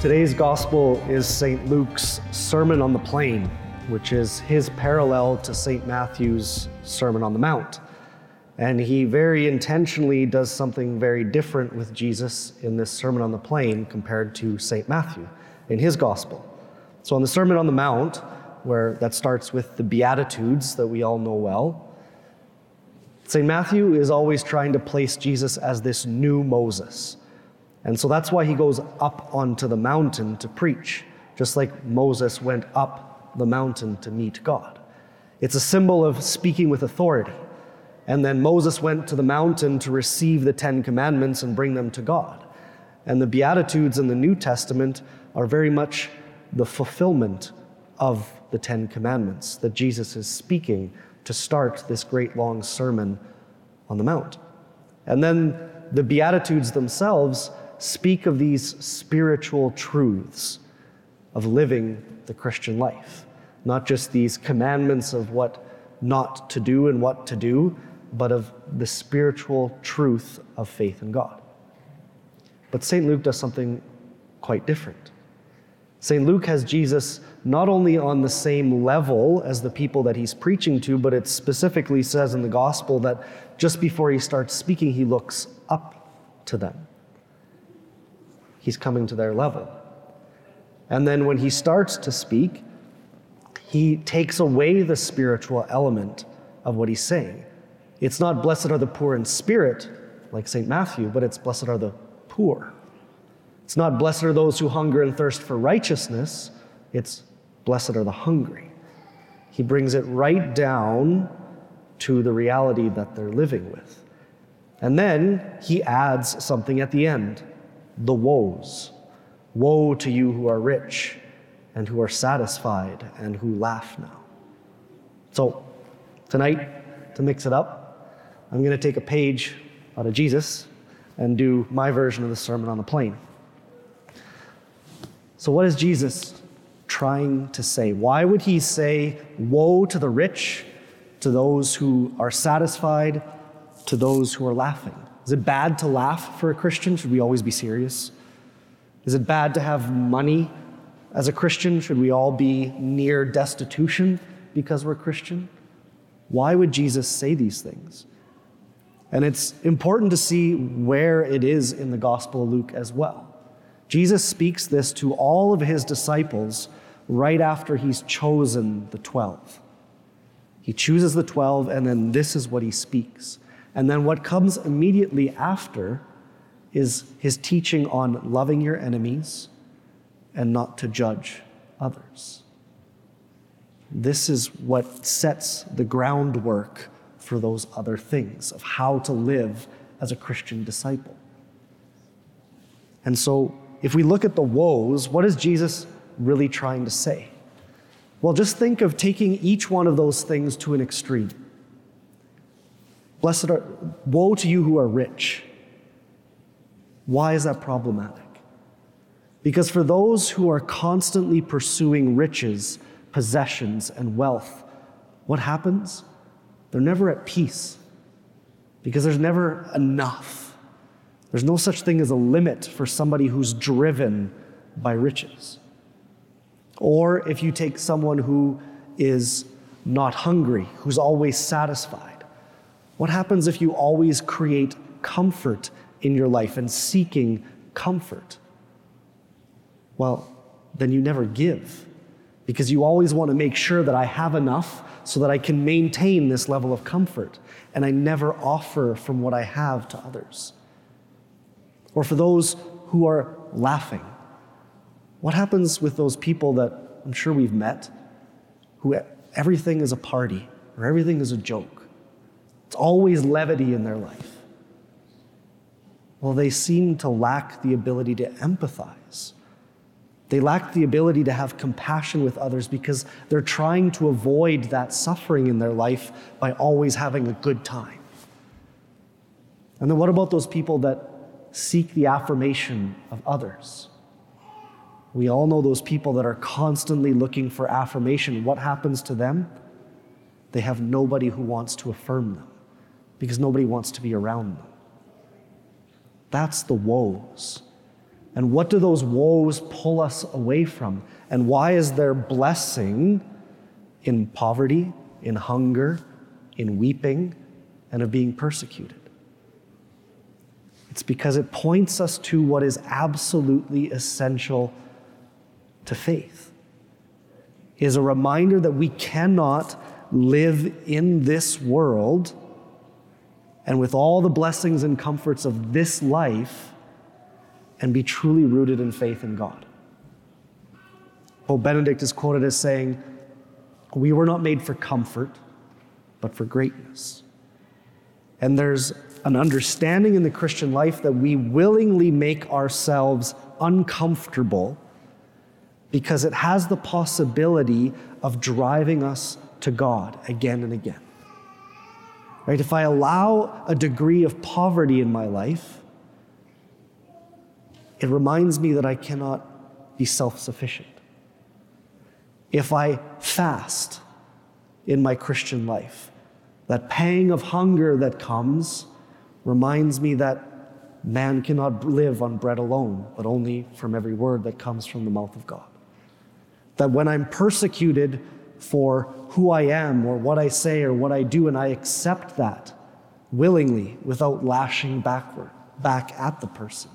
Today's gospel is St. Luke's Sermon on the Plain, which is his parallel to St. Matthew's Sermon on the Mount. And he very intentionally does something very different with Jesus in this Sermon on the Plain compared to St. Matthew in his gospel. So, on the Sermon on the Mount, where that starts with the Beatitudes that we all know well, St. Matthew is always trying to place Jesus as this new Moses and so that's why he goes up onto the mountain to preach, just like Moses went up the mountain to meet God. It's a symbol of speaking with authority. And then Moses went to the mountain to receive the Ten Commandments and bring them to God. And the Beatitudes in the New Testament are very much the fulfillment of the Ten Commandments that Jesus is speaking to start this great long sermon on the Mount. And then the Beatitudes themselves speak of these spiritual truths of living the Christian life, not just these commandments of what not to do and what to do, but of the spiritual truth of faith in God. But St. Luke does something quite different. St. Luke has Jesus not only on the same level as the people that he's preaching to, but it specifically says in the gospel that just before he starts speaking, he looks up to them he's coming to their level. And then when he starts to speak, he takes away the spiritual element of what he's saying. It's not blessed are the poor in spirit, like St. Matthew, but it's blessed are the poor. It's not blessed are those who hunger and thirst for righteousness, it's blessed are the hungry. He brings it right down to the reality that they're living with. And then he adds something at the end the woes. Woe to you who are rich and who are satisfied and who laugh now. So, tonight, to mix it up, I'm going to take a page out of Jesus and do my version of the Sermon on the Plain. So, what is Jesus trying to say? Why would he say, Woe to the rich, to those who are satisfied, to those who are laughing? Is it bad to laugh for a Christian? Should we always be serious? Is it bad to have money as a Christian? Should we all be near destitution because we're Christian? Why would Jesus say these things? And it's important to see where it is in the Gospel of Luke as well. Jesus speaks this to all of his disciples right after he's chosen the 12. He chooses the 12, and then this is what he speaks. And then what comes immediately after is his teaching on loving your enemies and not to judge others. This is what sets the groundwork for those other things of how to live as a Christian disciple. And so, if we look at the woes, what is Jesus really trying to say? Well, just think of taking each one of those things to an extreme. Blessed are, woe to you who are rich. Why is that problematic? Because for those who are constantly pursuing riches, possessions, and wealth, what happens? They're never at peace because there's never enough. There's no such thing as a limit for somebody who's driven by riches. Or if you take someone who is not hungry, who's always satisfied, what happens if you always create comfort in your life and seeking comfort? Well, then you never give because you always want to make sure that I have enough so that I can maintain this level of comfort and I never offer from what I have to others. Or for those who are laughing, what happens with those people that I'm sure we've met who everything is a party or everything is a joke? It's always levity in their life. Well, they seem to lack the ability to empathize. They lack the ability to have compassion with others because they're trying to avoid that suffering in their life by always having a good time. And then what about those people that seek the affirmation of others? We all know those people that are constantly looking for affirmation. What happens to them? They have nobody who wants to affirm them because nobody wants to be around them. That's the woes. And what do those woes pull us away from? And why is there blessing in poverty, in hunger, in weeping, and of being persecuted? It's because it points us to what is absolutely essential to faith. Is a reminder that we cannot live in this world and with all the blessings and comforts of this life and be truly rooted in faith in God. Pope Benedict is quoted as saying, We were not made for comfort, but for greatness. And there's an understanding in the Christian life that we willingly make ourselves uncomfortable because it has the possibility of driving us to God again and again. Right? If I allow a degree of poverty in my life, it reminds me that I cannot be self sufficient. If I fast in my Christian life, that pang of hunger that comes reminds me that man cannot live on bread alone, but only from every word that comes from the mouth of God. That when I'm persecuted for who I am or what I say or what I do, and I accept that willingly without lashing backward, back at the person.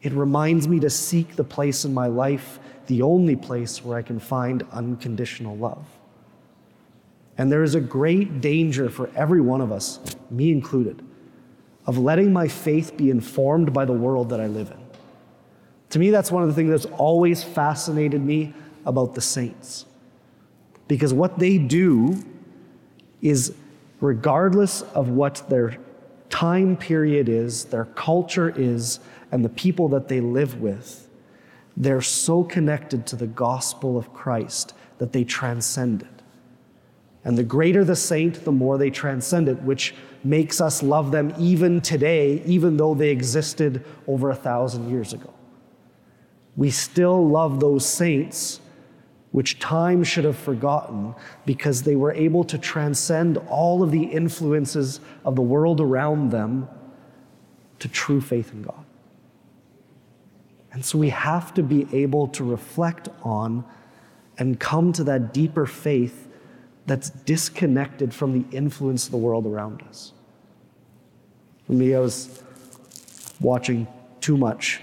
It reminds me to seek the place in my life, the only place where I can find unconditional love. And there is a great danger for every one of us, me included, of letting my faith be informed by the world that I live in. To me, that's one of the things that's always fascinated me about the saints. Because what they do is, regardless of what their time period is, their culture is, and the people that they live with, they're so connected to the gospel of Christ that they transcend it. And the greater the saint, the more they transcend it, which makes us love them even today, even though they existed over a thousand years ago. We still love those saints which time should have forgotten because they were able to transcend all of the influences of the world around them to true faith in God. And so we have to be able to reflect on and come to that deeper faith that's disconnected from the influence of the world around us. For me, I was watching too much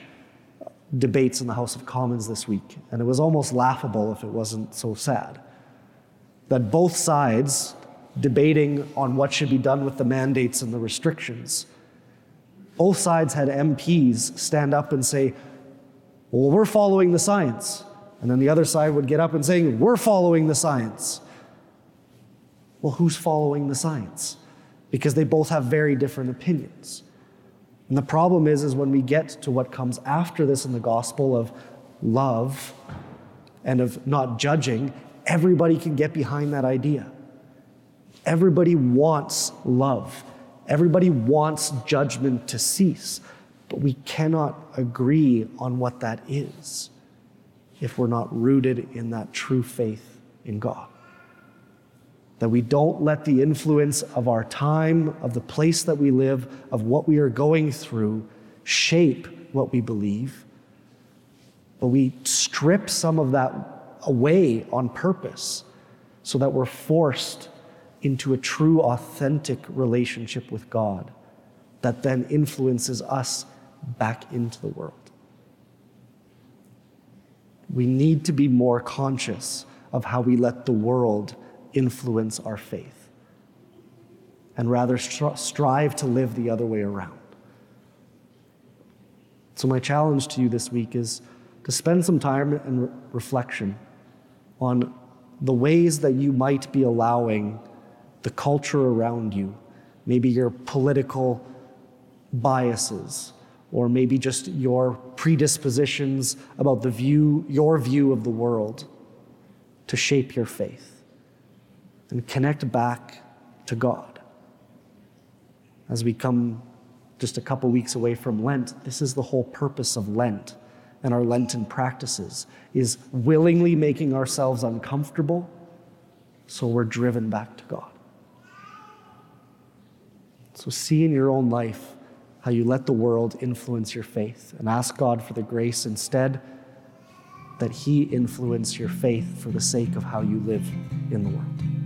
debates in the House of Commons this week, and it was almost laughable if it wasn't so sad. That both sides, debating on what should be done with the mandates and the restrictions, both sides had MPs stand up and say, Well, we're following the science. And then the other side would get up and say, We're following the science. Well, who's following the science? Because they both have very different opinions. And the problem is, is when we get to what comes after this in the gospel of love and of not judging, everybody can get behind that idea. Everybody wants love. Everybody wants judgment to cease. But we cannot agree on what that is if we're not rooted in that true faith in God that we don't let the influence of our time, of the place that we live, of what we are going through shape what we believe, but we strip some of that away on purpose so that we're forced into a true, authentic relationship with God that then influences us back into the world. We need to be more conscious of how we let the world influence our faith and rather strive to live the other way around. So, my challenge to you this week is to spend some time and re- reflection on the ways that you might be allowing the culture around you, maybe your political biases, or maybe just your predispositions about the view, your view of the world, to shape your faith and connect back to God. As we come just a couple weeks away from Lent, this is the whole purpose of Lent and our Lenten practices is willingly making ourselves uncomfortable so we're driven back to God. So see in your own life how you let the world influence your faith, and ask God for the grace instead that He influence your faith for the sake of how you live in the world.